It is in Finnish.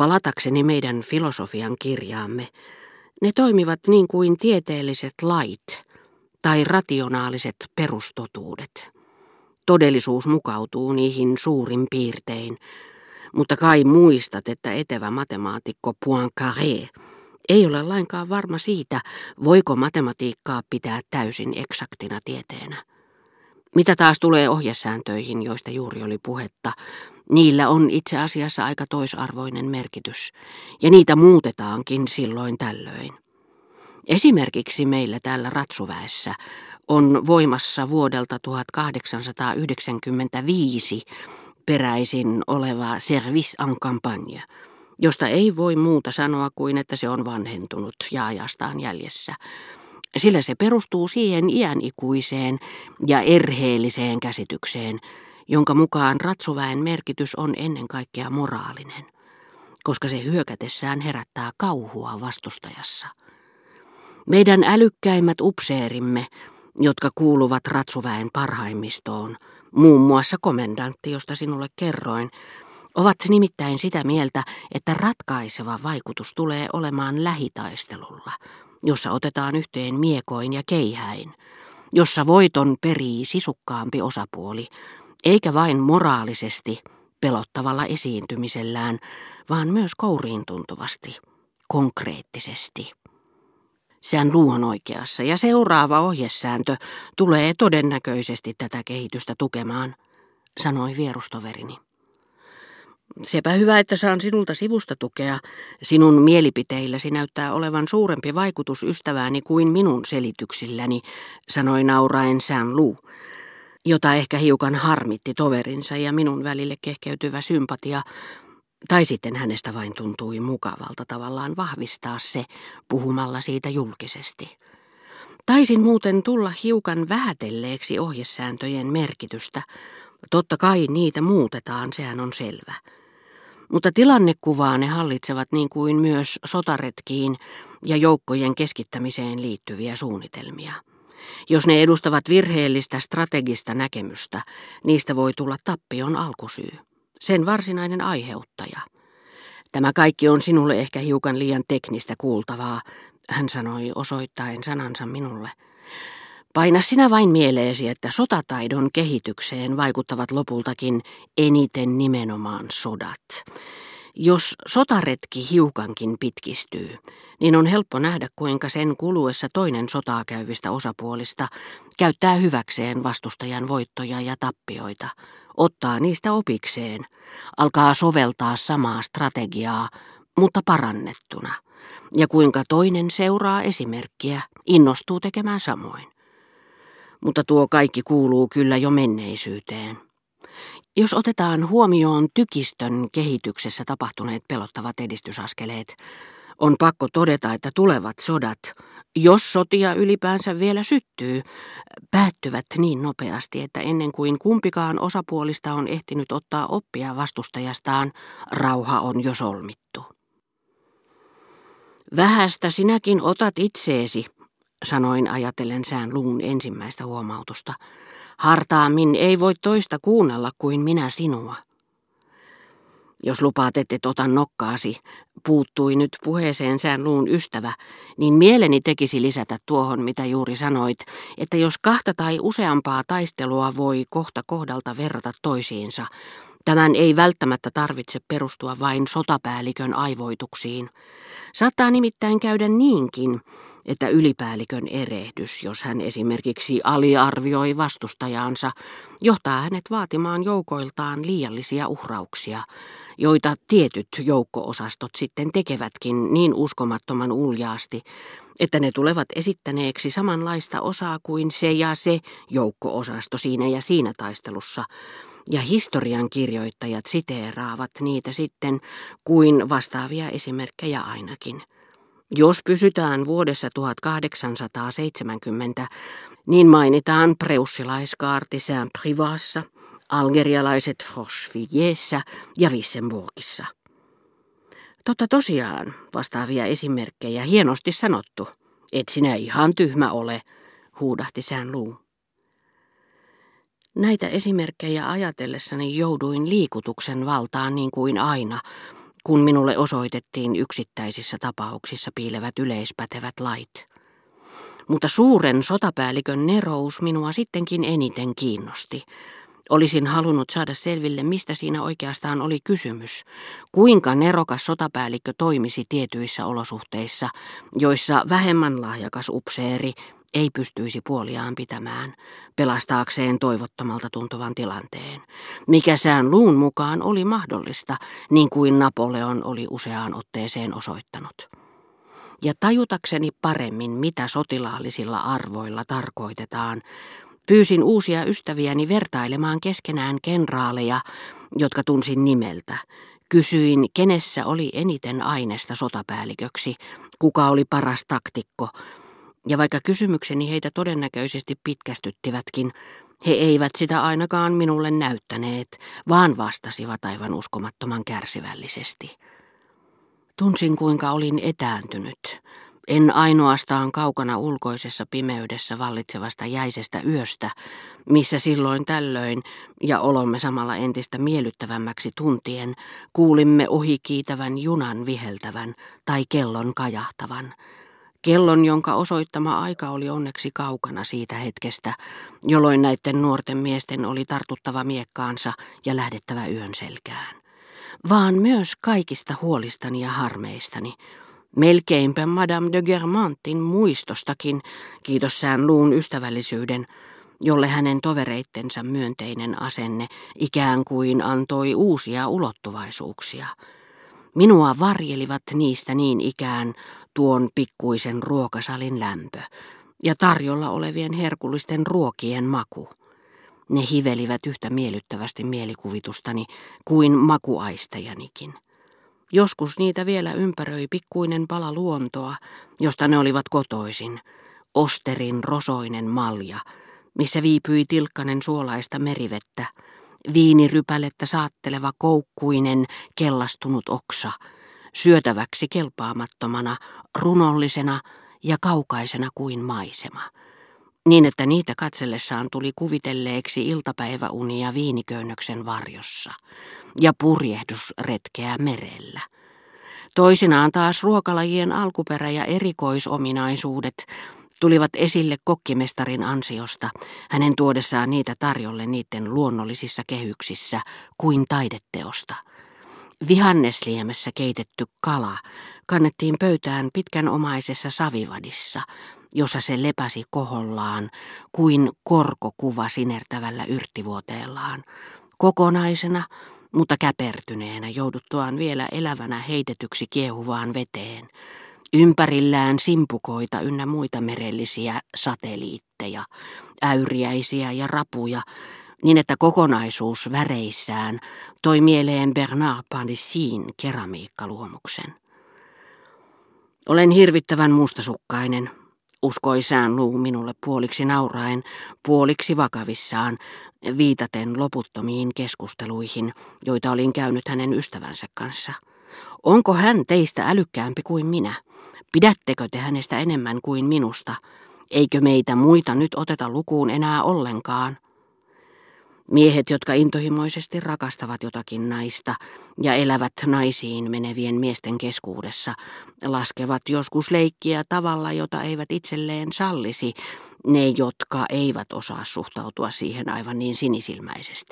Palatakseni meidän filosofian kirjaamme, ne toimivat niin kuin tieteelliset lait tai rationaaliset perustotuudet. Todellisuus mukautuu niihin suurin piirtein, mutta kai muistat, että etevä matemaatikko Poincaré ei ole lainkaan varma siitä, voiko matematiikkaa pitää täysin eksaktina tieteenä. Mitä taas tulee ohjesääntöihin, joista juuri oli puhetta, niillä on itse asiassa aika toisarvoinen merkitys, ja niitä muutetaankin silloin tällöin. Esimerkiksi meillä täällä Ratsuväessä on voimassa vuodelta 1895 peräisin oleva Service en campagne, josta ei voi muuta sanoa kuin että se on vanhentunut ja ajastaan jäljessä, sillä se perustuu siihen iänikuiseen ja erheelliseen käsitykseen, jonka mukaan ratsuväen merkitys on ennen kaikkea moraalinen, koska se hyökätessään herättää kauhua vastustajassa. Meidän älykkäimmät upseerimme, jotka kuuluvat ratsuväen parhaimmistoon, muun muassa komendantti, josta sinulle kerroin, ovat nimittäin sitä mieltä, että ratkaiseva vaikutus tulee olemaan lähitaistelulla, jossa otetaan yhteen miekoin ja keihäin, jossa voiton perii sisukkaampi osapuoli, eikä vain moraalisesti pelottavalla esiintymisellään, vaan myös kouriin tuntuvasti, konkreettisesti. Sehän luon oikeassa ja seuraava ohjesääntö tulee todennäköisesti tätä kehitystä tukemaan, sanoi vierustoverini. Sepä hyvä, että saan sinulta sivusta tukea. Sinun mielipiteilläsi näyttää olevan suurempi vaikutus ystävääni kuin minun selityksilläni, sanoi nauraen San Lu, jota ehkä hiukan harmitti toverinsa ja minun välille kehkeytyvä sympatia, tai sitten hänestä vain tuntui mukavalta tavallaan vahvistaa se puhumalla siitä julkisesti. Taisin muuten tulla hiukan vähätelleeksi ohjesääntöjen merkitystä. Totta kai niitä muutetaan, sehän on selvä. Mutta tilannekuvaa ne hallitsevat niin kuin myös sotaretkiin ja joukkojen keskittämiseen liittyviä suunnitelmia. Jos ne edustavat virheellistä strategista näkemystä, niistä voi tulla tappion alkusyy, sen varsinainen aiheuttaja. Tämä kaikki on sinulle ehkä hiukan liian teknistä kuultavaa, hän sanoi osoittaen sanansa minulle. Paina sinä vain mieleesi, että sotataidon kehitykseen vaikuttavat lopultakin eniten nimenomaan sodat. Jos sotaretki hiukankin pitkistyy, niin on helppo nähdä, kuinka sen kuluessa toinen sotaa käyvistä osapuolista käyttää hyväkseen vastustajan voittoja ja tappioita, ottaa niistä opikseen, alkaa soveltaa samaa strategiaa, mutta parannettuna, ja kuinka toinen seuraa esimerkkiä, innostuu tekemään samoin mutta tuo kaikki kuuluu kyllä jo menneisyyteen. Jos otetaan huomioon tykistön kehityksessä tapahtuneet pelottavat edistysaskeleet, on pakko todeta, että tulevat sodat, jos sotia ylipäänsä vielä syttyy, päättyvät niin nopeasti, että ennen kuin kumpikaan osapuolista on ehtinyt ottaa oppia vastustajastaan, rauha on jo solmittu. Vähästä sinäkin otat itseesi, sanoin ajatellen sään luun ensimmäistä huomautusta. Hartaammin ei voi toista kuunnella kuin minä sinua. Jos lupaat, et ota nokkaasi, puuttui nyt puheeseen sään luun ystävä, niin mieleni tekisi lisätä tuohon, mitä juuri sanoit, että jos kahta tai useampaa taistelua voi kohta kohdalta verrata toisiinsa, tämän ei välttämättä tarvitse perustua vain sotapäällikön aivoituksiin. Saattaa nimittäin käydä niinkin, että ylipäällikön erehdys, jos hän esimerkiksi aliarvioi vastustajaansa, johtaa hänet vaatimaan joukoiltaan liiallisia uhrauksia, joita tietyt joukkoosastot sitten tekevätkin niin uskomattoman uljaasti, että ne tulevat esittäneeksi samanlaista osaa kuin se ja se joukkoosasto siinä ja siinä taistelussa, ja historian kirjoittajat siteeraavat niitä sitten kuin vastaavia esimerkkejä ainakin. Jos pysytään vuodessa 1870, niin mainitaan preussilaiskaarti Saint-Privassa, algerialaiset Frochevillessä ja Wissembourgissa. Totta tosiaan, vastaavia esimerkkejä, hienosti sanottu. Et sinä ihan tyhmä ole, huudahti sään luu. Näitä esimerkkejä ajatellessani jouduin liikutuksen valtaan niin kuin aina, kun minulle osoitettiin yksittäisissä tapauksissa piilevät yleispätevät lait. Mutta suuren sotapäällikön nerous minua sittenkin eniten kiinnosti. Olisin halunnut saada selville, mistä siinä oikeastaan oli kysymys, kuinka nerokas sotapäällikkö toimisi tietyissä olosuhteissa, joissa vähemmän lahjakas upseeri ei pystyisi puoliaan pitämään, pelastaakseen toivottomalta tuntuvan tilanteen, mikä sään luun mukaan oli mahdollista, niin kuin Napoleon oli useaan otteeseen osoittanut. Ja tajutakseni paremmin, mitä sotilaallisilla arvoilla tarkoitetaan, pyysin uusia ystäviäni vertailemaan keskenään kenraaleja, jotka tunsin nimeltä. Kysyin, kenessä oli eniten aineesta sotapäälliköksi, kuka oli paras taktikko, ja vaikka kysymykseni heitä todennäköisesti pitkästyttivätkin, he eivät sitä ainakaan minulle näyttäneet, vaan vastasivat aivan uskomattoman kärsivällisesti. Tunsin kuinka olin etääntynyt, en ainoastaan kaukana ulkoisessa pimeydessä vallitsevasta jäisestä yöstä, missä silloin tällöin, ja olomme samalla entistä miellyttävämmäksi tuntien, kuulimme ohikiitävän junan viheltävän tai kellon kajahtavan, Kellon, jonka osoittama aika oli onneksi kaukana siitä hetkestä, jolloin näiden nuorten miesten oli tartuttava miekkaansa ja lähdettävä yön selkään. Vaan myös kaikista huolistani ja harmeistani, melkeinpä Madame de Germantin muistostakin, kiitos sään luun ystävällisyyden, jolle hänen tovereittensa myönteinen asenne ikään kuin antoi uusia ulottuvaisuuksia – Minua varjelivat niistä niin ikään tuon pikkuisen ruokasalin lämpö ja tarjolla olevien herkullisten ruokien maku. Ne hivelivät yhtä miellyttävästi mielikuvitustani kuin makuaistajanikin. Joskus niitä vielä ympäröi pikkuinen pala luontoa, josta ne olivat kotoisin, osterin rosoinen malja, missä viipyi tilkkanen suolaista merivettä, viinirypälettä saatteleva koukkuinen kellastunut oksa, syötäväksi kelpaamattomana, runollisena ja kaukaisena kuin maisema. Niin, että niitä katsellessaan tuli kuvitelleeksi iltapäiväunia viiniköynnöksen varjossa ja purjehdusretkeä merellä. Toisinaan taas ruokalajien alkuperä ja erikoisominaisuudet tulivat esille kokkimestarin ansiosta, hänen tuodessaan niitä tarjolle niiden luonnollisissa kehyksissä kuin taideteosta. Vihannesliemessä keitetty kala kannettiin pöytään pitkänomaisessa savivadissa, jossa se lepäsi kohollaan kuin korkokuva sinertävällä yrttivuoteellaan, kokonaisena, mutta käpertyneenä jouduttuaan vielä elävänä heitetyksi kiehuvaan veteen, Ympärillään simpukoita ynnä muita merellisiä satelliitteja, äyriäisiä ja rapuja, niin että kokonaisuus väreissään toi mieleen Bernard Pandissin keramiikkaluomuksen. Olen hirvittävän mustasukkainen, uskoi sään luu minulle puoliksi nauraen, puoliksi vakavissaan, viitaten loputtomiin keskusteluihin, joita olin käynyt hänen ystävänsä kanssa – Onko hän teistä älykkäämpi kuin minä? Pidättekö te hänestä enemmän kuin minusta? Eikö meitä muita nyt oteta lukuun enää ollenkaan? Miehet, jotka intohimoisesti rakastavat jotakin naista ja elävät naisiin menevien miesten keskuudessa, laskevat joskus leikkiä tavalla, jota eivät itselleen sallisi, ne, jotka eivät osaa suhtautua siihen aivan niin sinisilmäisesti.